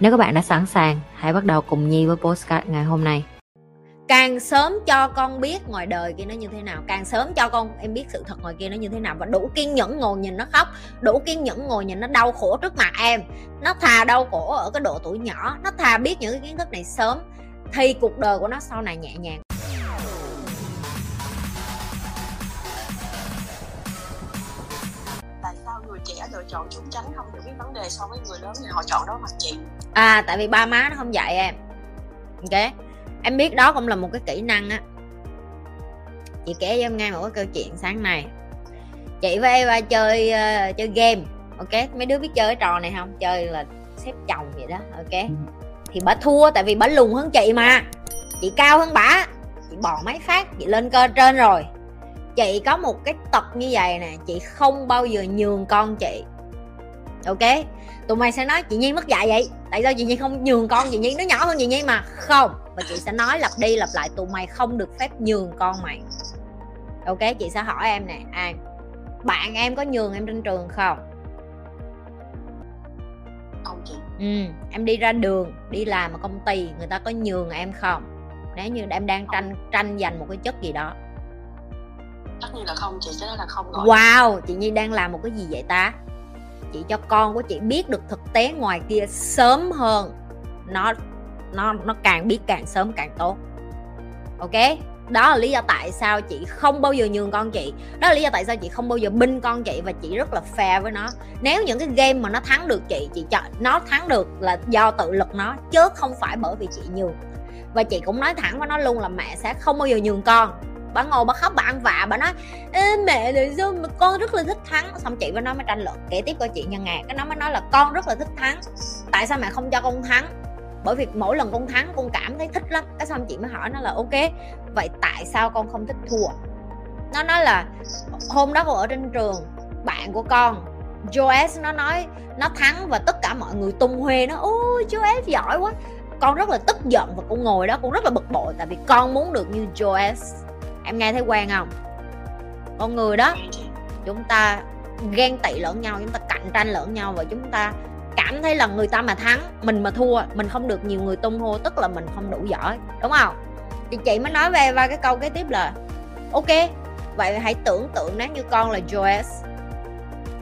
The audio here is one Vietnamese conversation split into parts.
Nếu các bạn đã sẵn sàng, hãy bắt đầu cùng Nhi với postcard ngày hôm nay. Càng sớm cho con biết ngoài đời kia nó như thế nào Càng sớm cho con em biết sự thật ngoài kia nó như thế nào Và đủ kiên nhẫn ngồi nhìn nó khóc Đủ kiên nhẫn ngồi nhìn nó đau khổ trước mặt em Nó thà đau khổ ở cái độ tuổi nhỏ Nó thà biết những cái kiến thức này sớm Thì cuộc đời của nó sau này nhẹ nhàng lựa chọn trốn tránh không giải quyết vấn đề so với người lớn thì họ chọn đó mặt chị. À tại vì ba má nó không dạy em. Ok? Em biết đó cũng là một cái kỹ năng á. Chị kể cho em nghe một cái câu chuyện sáng nay. Chị với Eva chơi uh, chơi game ok? Mấy đứa biết chơi cái trò này không? Chơi là xếp chồng vậy đó ok? Ừ. thì bà thua tại vì bà lùn hơn chị mà. Chị cao hơn bà. Chị bỏ máy phát chị lên cơ trên rồi chị có một cái tật như vậy nè chị không bao giờ nhường con chị. Ok? Tụi mày sẽ nói chị nhi mất dạy vậy. Tại sao chị nhi không nhường con chị nhi? Nó nhỏ hơn chị nhi mà. Không. Và chị sẽ nói lặp đi lặp lại tụi mày không được phép nhường con mày. Ok? Chị sẽ hỏi em nè. An bạn em có nhường em trên trường không? Không chị. Ừ em đi ra đường đi làm ở công ty người ta có nhường em không? Nếu như em đang tranh tranh giành một cái chất gì đó tất nhiên là không, chị cái là không rồi. Wow, chị nhi đang làm một cái gì vậy ta? Chị cho con của chị biết được thực tế ngoài kia sớm hơn. Nó nó nó càng biết càng sớm càng tốt. Ok? Đó là lý do tại sao chị không bao giờ nhường con chị. Đó là lý do tại sao chị không bao giờ binh con chị và chị rất là fair với nó. Nếu những cái game mà nó thắng được chị chị chọn nó thắng được là do tự lực nó, chứ không phải bởi vì chị nhường. Và chị cũng nói thẳng với nó luôn là mẹ sẽ không bao giờ nhường con bà ngồi bà khóc bà ăn vạ bà nói Ê, mẹ là sao mà con rất là thích thắng. Xong chị với nó mới tranh luận kể tiếp câu chuyện nhân ngà. Cái nó mới nói là con rất là thích thắng tại sao mẹ không cho con thắng? Bởi vì mỗi lần con thắng con cảm thấy thích lắm. Cái xong chị mới hỏi nó là ok vậy tại sao con không thích thua? Nó nói là hôm đó con ở trên trường bạn của con Joes nó nói nó thắng và tất cả mọi người tung huê nó ôi Joes giỏi quá. Con rất là tức giận và con ngồi đó con rất là bực bội tại vì con muốn được như Joes em nghe thấy quen không? Con người đó chúng ta ghen tị lẫn nhau chúng ta cạnh tranh lẫn nhau và chúng ta cảm thấy là người ta mà thắng mình mà thua mình không được nhiều người tung hô tức là mình không đủ giỏi đúng không? Thì chị mới nói về và cái câu kế tiếp là ok vậy hãy tưởng tượng nếu như con là Joes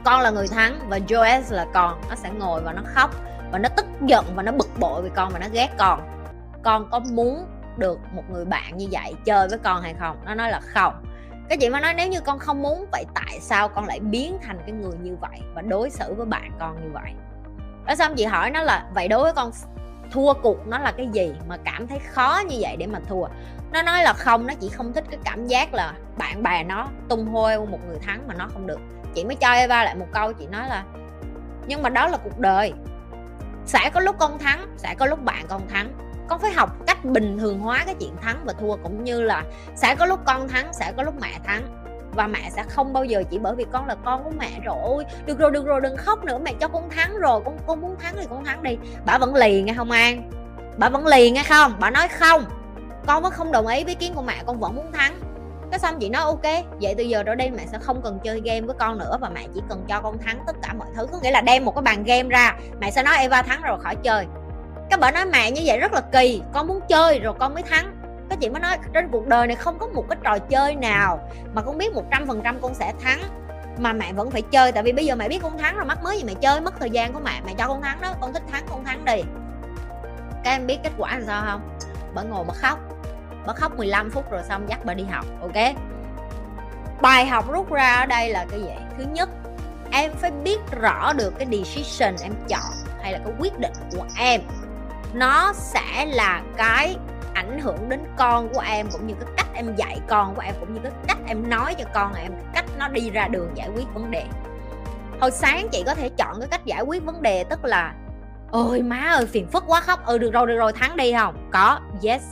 con là người thắng và Joes là con nó sẽ ngồi và nó khóc và nó tức giận và nó bực bội vì con và nó ghét con. Con có muốn được một người bạn như vậy chơi với con hay không? Nó nói là không. Cái chị mới nói, nếu như con không muốn, vậy tại sao con lại biến thành cái người như vậy và đối xử với bạn con như vậy? Đó xong chị hỏi nó là, vậy đối với con thua cuộc nó là cái gì mà cảm thấy khó như vậy để mà thua? Nó nói là không, nó chỉ không thích cái cảm giác là bạn bè nó tung hôi một người thắng mà nó không được. Chị mới cho Eva lại một câu, chị nói là, nhưng mà đó là cuộc đời. Sẽ có lúc con thắng, sẽ có lúc bạn con thắng con phải học cách bình thường hóa cái chuyện thắng và thua, cũng như là sẽ có lúc con thắng, sẽ có lúc mẹ thắng. Và mẹ sẽ không bao giờ chỉ bởi vì con là con của mẹ rồi. Ôi được rồi được rồi, đừng khóc nữa, mẹ cho con thắng rồi. Con con muốn thắng thì con thắng đi. Bà vẫn lì nghe không an? Bà vẫn lì nghe không? Bà nói không. Con vẫn không đồng ý với kiến của mẹ, con vẫn muốn thắng. Cái xong chị nói ok, vậy từ giờ trở đi mẹ sẽ không cần chơi game với con nữa, và mẹ chỉ cần cho con thắng tất cả mọi thứ. Có nghĩa là đem một cái bàn game ra, mẹ sẽ nói Eva thắng rồi khỏi chơi các bạn nói mẹ như vậy rất là kỳ, con muốn chơi rồi con mới thắng. Các chị mới nói, trên cuộc đời này không có một cái trò chơi nào mà con biết một trăm phần trăm con sẽ thắng, mà mẹ vẫn phải chơi. Tại vì bây giờ mẹ biết con thắng rồi, mắc mới gì mẹ chơi, mất thời gian của mẹ mẹ cho con thắng đó, con thích thắng con thắng đi. Các em biết kết quả là sao không? Bà ngồi bà khóc. Bà khóc 15 phút rồi xong dắt bà đi học, ok? Bài học rút ra ở đây là cái gì? Thứ nhất, em phải biết rõ được cái decision em chọn hay là cái quyết định của em nó sẽ là cái ảnh hưởng đến con của em cũng như cái cách em dạy con của em cũng như cái cách em nói cho con em, cách nó đi ra đường giải quyết vấn đề. Hồi sáng chị có thể chọn cái cách giải quyết vấn đề tức là, ôi, má ơi, phiền phức quá khóc. Ừ được rồi được rồi, thắng đi không? Có, yes.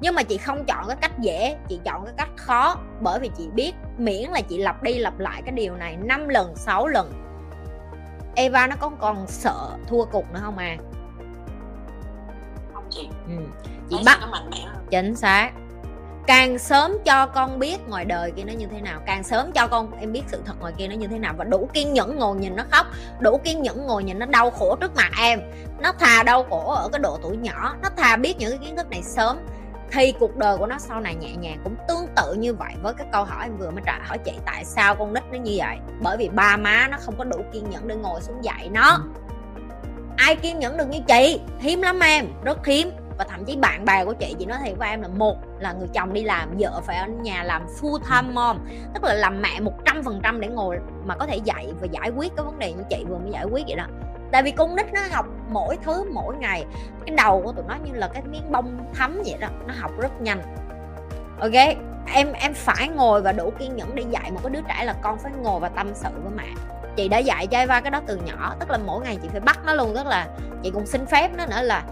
Nhưng mà chị không chọn cái cách dễ, chị chọn cái cách khó bởi vì chị biết miễn là chị lặp đi lặp lại cái điều này 5 lần 6 lần, Eva nó có còn sợ thua cục nữa không à? Chị. Ừ. chị bắt nó mạnh mẽ hơn. Chính xác. Càng sớm cho con biết ngoài đời kia nó như thế nào càng sớm cho con em biết sự thật ngoài kia nó như thế nào và đủ kiên nhẫn ngồi nhìn nó khóc đủ kiên nhẫn ngồi nhìn nó đau khổ trước mặt em. Nó thà đau khổ ở cái độ tuổi nhỏ nó thà biết những cái kiến thức này sớm thì cuộc đời của nó sau này nhẹ nhàng cũng tương tự như vậy. Với cái câu hỏi em vừa mới trả hỏi chị tại sao con nít nó như vậy? Bởi vì ba má nó không có đủ kiên nhẫn để ngồi xuống dạy nó ai kiên nhẫn được như chị? Hiếm lắm em, rất hiếm. Và thậm chí bạn bè của chị chị nói thiệt với em là một là người chồng đi làm, vợ phải ở nhà làm full time mom. Tức là làm mẹ một trăm phần trăm để ngồi mà có thể dạy và giải quyết cái vấn đề như chị vừa mới giải quyết vậy đó. Tại vì con nít nó học mỗi thứ mỗi ngày. Cái đầu của tụi nó như là cái miếng bông thấm vậy đó, nó học rất nhanh. Ok, em em phải ngồi và đủ kiên nhẫn để dạy một cái đứa trẻ là con phải ngồi và tâm sự với mẹ chị đã dạy cho Eva cái đó từ nhỏ, tức là mỗi ngày chị phải bắt nó luôn, tức là chị cũng xin phép nó nữa là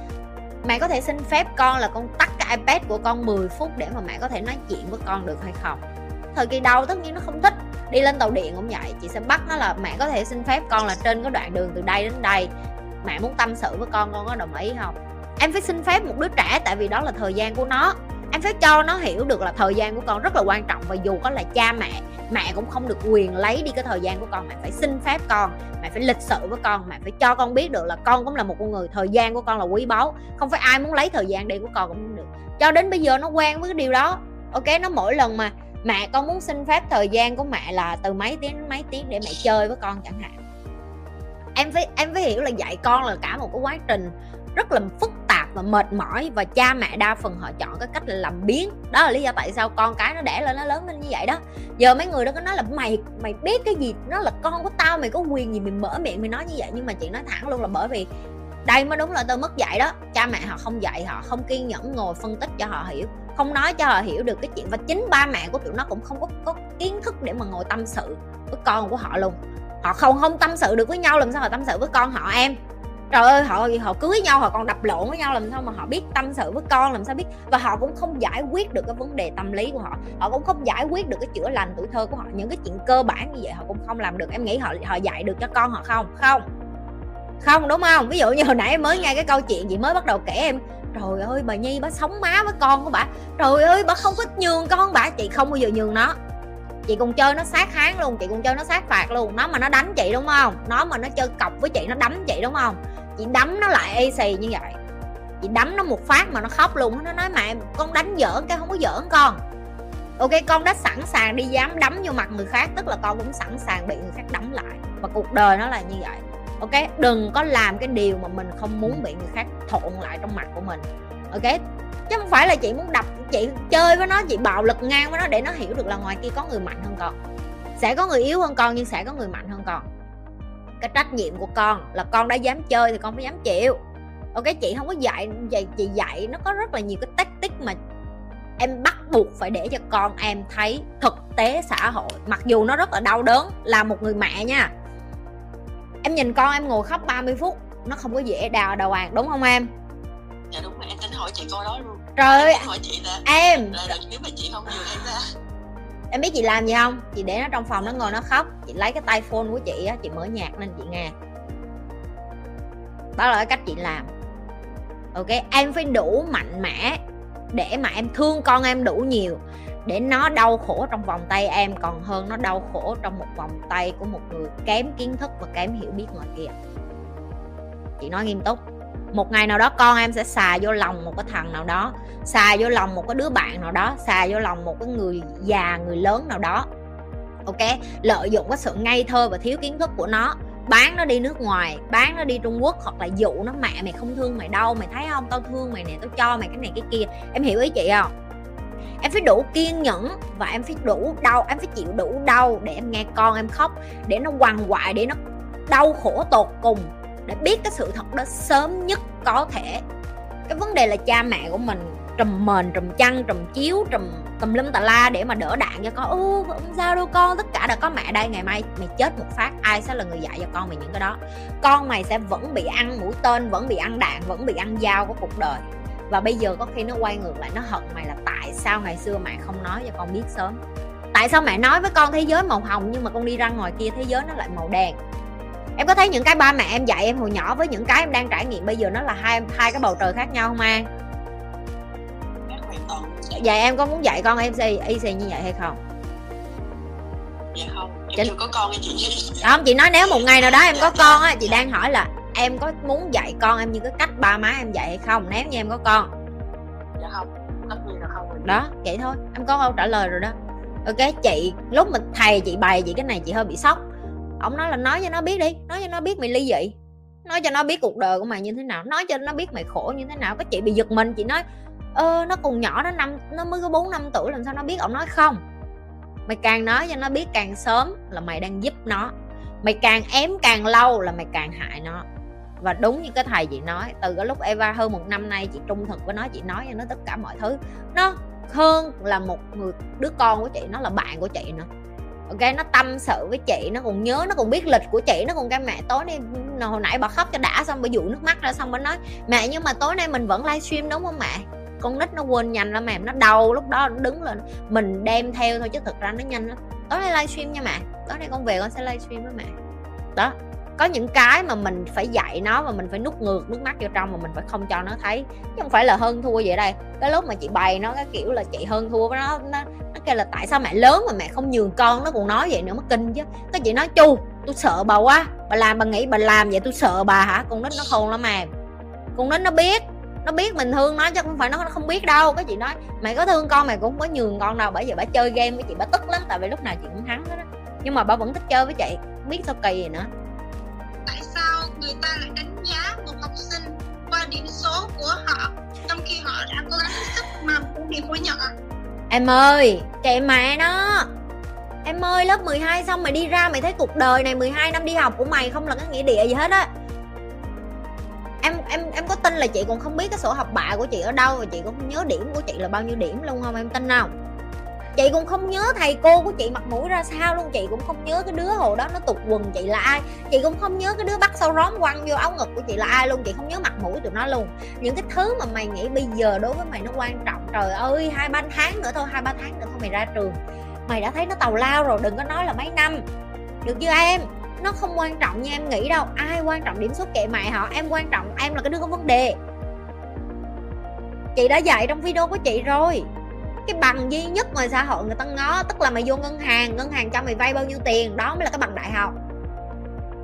mẹ có thể xin phép con là con tắt cái ipad của con 10 phút để mà mẹ có thể nói chuyện với con được hay không. Thời kỳ đầu tất nhiên nó không thích, đi lên tàu điện cũng vậy, chị sẽ bắt nó là mẹ có thể xin phép con là trên cái đoạn đường từ đây đến đây, mẹ muốn tâm sự với con con có đồng ý không? Em phải xin phép một đứa trẻ, tại vì đó là thời gian của nó em phải cho nó hiểu được là thời gian của con rất là quan trọng và dù có là cha mẹ mẹ cũng không được quyền lấy đi cái thời gian của con. Mẹ phải xin phép con, mẹ phải lịch sự với con, mẹ phải cho con biết được là con cũng là một con người, thời gian của con là quý báu. Không phải ai muốn lấy thời gian đi của con cũng không được. Cho đến bây giờ nó quen với cái điều đó. Ok, nó mỗi lần mà mẹ con muốn xin phép thời gian của mẹ là từ mấy tiếng đến mấy tiếng để mẹ chơi với con chẳng hạn. Em phải em phải hiểu là dạy con là cả một cái quá trình rất là phức và mệt mỏi và cha mẹ đa phần họ chọn cái cách là làm biến đó là lý do tại sao con cái nó đẻ lên nó lớn lên như vậy đó. Giờ mấy người đó có nói là mày mày biết cái gì? Nó là con của tao mày có quyền gì mày mở miệng mày nói như vậy? Nhưng mà chị nói thẳng luôn là bởi vì đây mới đúng là tôi mất dạy đó. Cha mẹ họ không dạy họ không kiên nhẫn ngồi phân tích cho họ hiểu không nói cho họ hiểu được cái chuyện và chính ba mẹ của tụi nó cũng không có, có kiến thức để mà ngồi tâm sự với con của họ luôn. Họ không không tâm sự được với nhau làm sao họ tâm sự với con họ em? Trời ơi, họ họ cưới nhau, họ còn đập lộn với nhau, làm sao mà họ biết tâm sự với con, làm sao biết? Và họ cũng không giải quyết được cái vấn đề tâm lý của họ. Họ cũng không giải quyết được cái chữa lành tuổi thơ của họ. Những cái chuyện cơ bản như vậy họ cũng không làm được. Em nghĩ họ họ dạy được cho con họ không? Không. Không, đúng không? Ví dụ như hồi nãy em mới nghe cái câu chuyện gì mới bắt đầu kể em, trời ơi, bà nhi, bà sống má với con của bà. Trời ơi, bà không có nhường con bà. Chị không bao giờ nhường nó. Chị còn chơi nó sát háng luôn, chị còn chơi nó sát phạt luôn. Nó mà nó đánh chị, đúng không? Nó mà nó chơi cọc với chị, nó đấm chị, đúng không? Chị đấm nó lại y xì như vậy. Chị đấm nó một phát mà nó khóc luôn. Nó nói, mẹ, con đánh giỡn, cái không có giỡn con. Ok, con đã sẵn sàng đi dám đấm vô mặt người khác, tức là con cũng sẵn sàng bị người khác đấm lại. Và cuộc đời nó là như vậy. Ok, đừng có làm cái điều mà mình không muốn bị người khác thộn lại trong mặt của mình. Ok, chứ không phải là chị muốn đập, chị chơi với nó, chị bạo lực ngang với nó để nó hiểu được là ngoài kia có người mạnh hơn con. Sẽ có người yếu hơn con, nhưng sẽ có người mạnh hơn con cái trách nhiệm của con là con đã dám chơi thì con phải dám chịu. Ok chị không có dạy dạy chị dạy nó có rất là nhiều cái tactic mà em bắt buộc phải để cho con em thấy thực tế xã hội mặc dù nó rất là đau đớn là một người mẹ nha. Em nhìn con em ngồi khóc 30 phút nó không có dễ đào đầu hàng đúng không em? Dạ đúng rồi em tính hỏi chị coi đó luôn. Trời ơi em hỏi chị là em là, là nếu mà chị không nhường em ra em biết chị làm gì không? Chị để nó trong phòng nó ngồi nó khóc. Chị lấy cái tay phone của chị á, chị mở nhạc lên chị nghe. Đó là cái cách chị làm. Ok, em phải đủ mạnh mẽ để mà em thương con em đủ nhiều để nó đau khổ trong vòng tay em, còn hơn nó đau khổ trong một vòng tay của một người kém kiến thức và kém hiểu biết ngoài kia. Chị nói nghiêm túc một ngày nào đó con em sẽ xà vô lòng một cái thằng nào đó, xà vô lòng một cái đứa bạn nào đó, xà vô lòng một cái người già, người lớn nào đó. Ok? Lợi dụng cái sự ngây thơ và thiếu kiến thức của nó. Bán nó đi nước ngoài, bán nó đi trung quốc hoặc là dụ nó, mẹ, mày không thương mày đâu, mày thấy không? Tao thương mày nè, tao cho mày cái này cái kia. Em hiểu ý chị không? Em phải đủ kiên nhẫn và em phải đủ đau, em phải chịu đủ đau để em nghe con em khóc, để nó quằn quại, để nó đau khổ tột cùng để biết cái sự thật đó sớm nhất có thể. Cái vấn đề là cha mẹ của mình trùm mền, trùm chăn, trùm chiếu, trùm, tùm lum tà la để mà đỡ đạn cho con. Ô không sao đâu con, tất cả đã có mẹ đây. Ngày mai mày chết một phát, ai sẽ là người dạy cho con mày những cái đó? Con mày sẽ vẫn bị ăn mũi tên, vẫn bị ăn đạn, vẫn bị ăn dao của cuộc đời. Và bây giờ có khi nó quay ngược lại, nó hận mày là tại sao ngày xưa mẹ không nói cho con biết sớm? Tại sao mẹ nói với con thế giới màu hồng nhưng mà con đi ra ngoài kia thế giới nó lại màu đen? Em có thấy những cái ba mẹ em dạy em hồi nhỏ với những cái em đang trải nghiệm bây giờ nó là hai hai cái bầu trời khác nhau không an? Vậy em có muốn dạy con em y y như vậy hay không? Dạ không em chị... chưa có con chị không chị nói nếu một ngày nào đó em có con á chị đang hỏi là em có muốn dạy con em như cái cách ba má em dạy hay không? Nếu như em có con. Dạ không tất nhiên là không rồi. đó vậy thôi em có câu trả lời rồi đó. Ok chị lúc mà thầy chị bày chị cái này chị hơi bị sốc ông nói là nói cho nó biết đi, nói cho nó biết mày ly dị. Nói cho nó biết cuộc đời của mày như thế nào, nói cho nó biết mày khổ như thế nào. Cái chị bị giật mình, chị nói, ơ, nó còn nhỏ, nó năm, nó mới có bốn, năm tuổi, làm sao nó biết? Ông nói, không. Mày càng nói cho nó biết càng sớm là mày đang giúp nó. Mày càng ém càng lâu là mày càng hại nó. Và đúng như cái thầy chị nói, từ cái lúc Eva hơn một năm nay chị trung thực với nó, chị nói cho nó tất cả mọi thứ. Nó hơn là một người, đứa con của chị, nó là bạn của chị nữa ok nó tâm sự với chị nó còn nhớ nó còn biết lịch của chị nó còn cái mẹ tối nay hồi nãy bà khóc cho đã xong bà dụ nước mắt ra xong bà nói mẹ nhưng mà tối nay mình vẫn livestream đúng không mẹ? Con nít nó quên nhanh lắm mẹ nó đau lúc đó nó đứng lên mình đem theo thôi chứ thực ra nó nhanh lắm. Tối nay livestream nha mẹ tối nay con về con sẽ livestream với mẹ. Đó có những cái mà mình phải dạy nó và mình phải nút ngược nước mắt vô trong mà mình phải không cho nó thấy. Chứ không phải là hơn thua vậy đây. Cái lúc mà chị bày nó cái kiểu là chị hơn thua với nó nó, nó kêu là tại sao mẹ lớn mà mẹ không nhường con? Nó còn nói vậy nữa mất kinh chứ. Cái chị nói chu tôi sợ bà quá bà làm bà nghĩ bà làm vậy tôi sợ bà hả? Con nít nó khôn lắm mà con nít nó biết nó biết mình thương nó chứ không phải nó không biết đâu. Cái chị nói mày có thương con mày cũng không có nhường con đâu bởi vì bà chơi game với chị bà tức lắm tại vì lúc nào chị cũng thắng đó, đó. nhưng mà bà vẫn thích chơi với chị không biết sao kỳ gì nữa. Tại sao người ta lại đánh giá một học sinh qua điểm số của họ trong khi họ đã cố gắng sức mà một điểm của nhỏ em ơi, kệ mẹ nó. Em ơi, lớp 12 xong mày đi ra, mày thấy cuộc đời này 12 năm đi học của mày không là cái nghĩa địa gì hết á. Em em em có tin là chị còn không biết cái sổ học bạ của chị ở đâu và chị cũng không nhớ điểm của chị là bao nhiêu điểm luôn không? Em tin không? Chị cũng không nhớ thầy cô của chị mặt mũi ra sao luôn, chị cũng không nhớ cái đứa hồi đó nó tụt quần chị là ai. Chị cũng không nhớ cái đứa bắt sau róm quăng vô áo ngực của chị là ai luôn, chị không nhớ mặt mũi tụi nó luôn. Những cái thứ mà mày nghĩ bây giờ đối với mày nó quan trọng, trời ơi, hai ba tháng nữa thôi, hai ba tháng nữa thôi mày ra trường. Mày đã thấy nó tàu lao rồi, đừng có nói là mấy năm. Được chưa em? Nó không quan trọng như em nghĩ đâu. Ai quan trọng điểm số kệ mẹ họ em quan trọng em là cái đứa có vấn đề. Chị đã dạy trong video của chị rồi cái bằng duy nhất ngoài xã hội người ta ngó tức là mày vô ngân hàng ngân hàng cho mày vay bao nhiêu tiền đó mới là cái bằng đại học.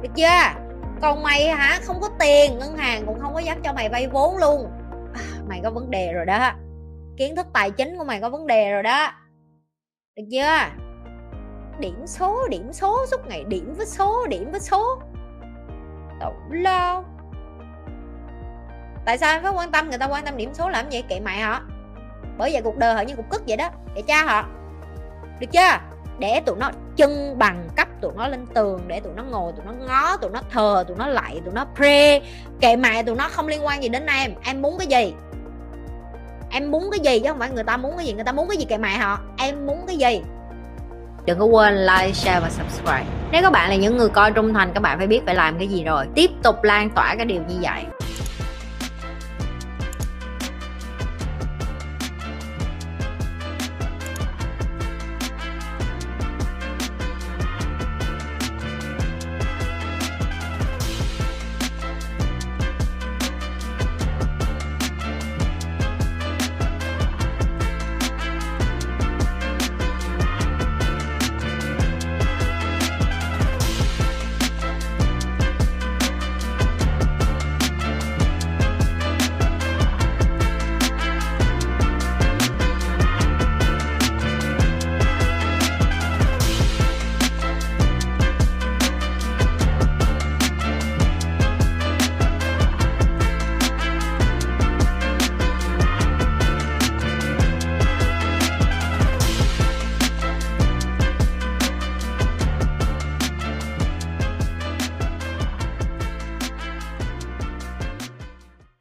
Được chưa? Còn mày hả không có tiền ngân hàng cũng không có dám cho mày vay vốn luôn. À, mày có vấn đề rồi đó. Kiến thức tài chính của mày có vấn đề rồi đó. Được chưa? Điểm số điểm số suốt ngày điểm với số điểm với số. Tẩu lo tại sao phải quan tâm người ta quan tâm điểm số làm gì? Kệ mày hả? Bởi vậy cuộc đời họ như cục cất vậy đó. Để cha họ. Được chưa? Để tụi nó chân bằng cấp tụi nó lên tường, để tụi nó ngồi, tụi nó ngó, tụi nó thờ, tụi nó lạy, tụi nó pray. Kệ mẹ tụi nó không liên quan gì đến em. Em muốn cái gì? Em muốn cái gì chứ không phải người ta muốn cái gì. Người ta muốn cái gì kệ mẹ họ. Em muốn cái gì? Đừng có quên like, share và subscribe. Nếu các bạn là những người coi trung thành, các bạn phải biết phải làm cái gì rồi. Tiếp tục lan tỏa cái điều như vậy.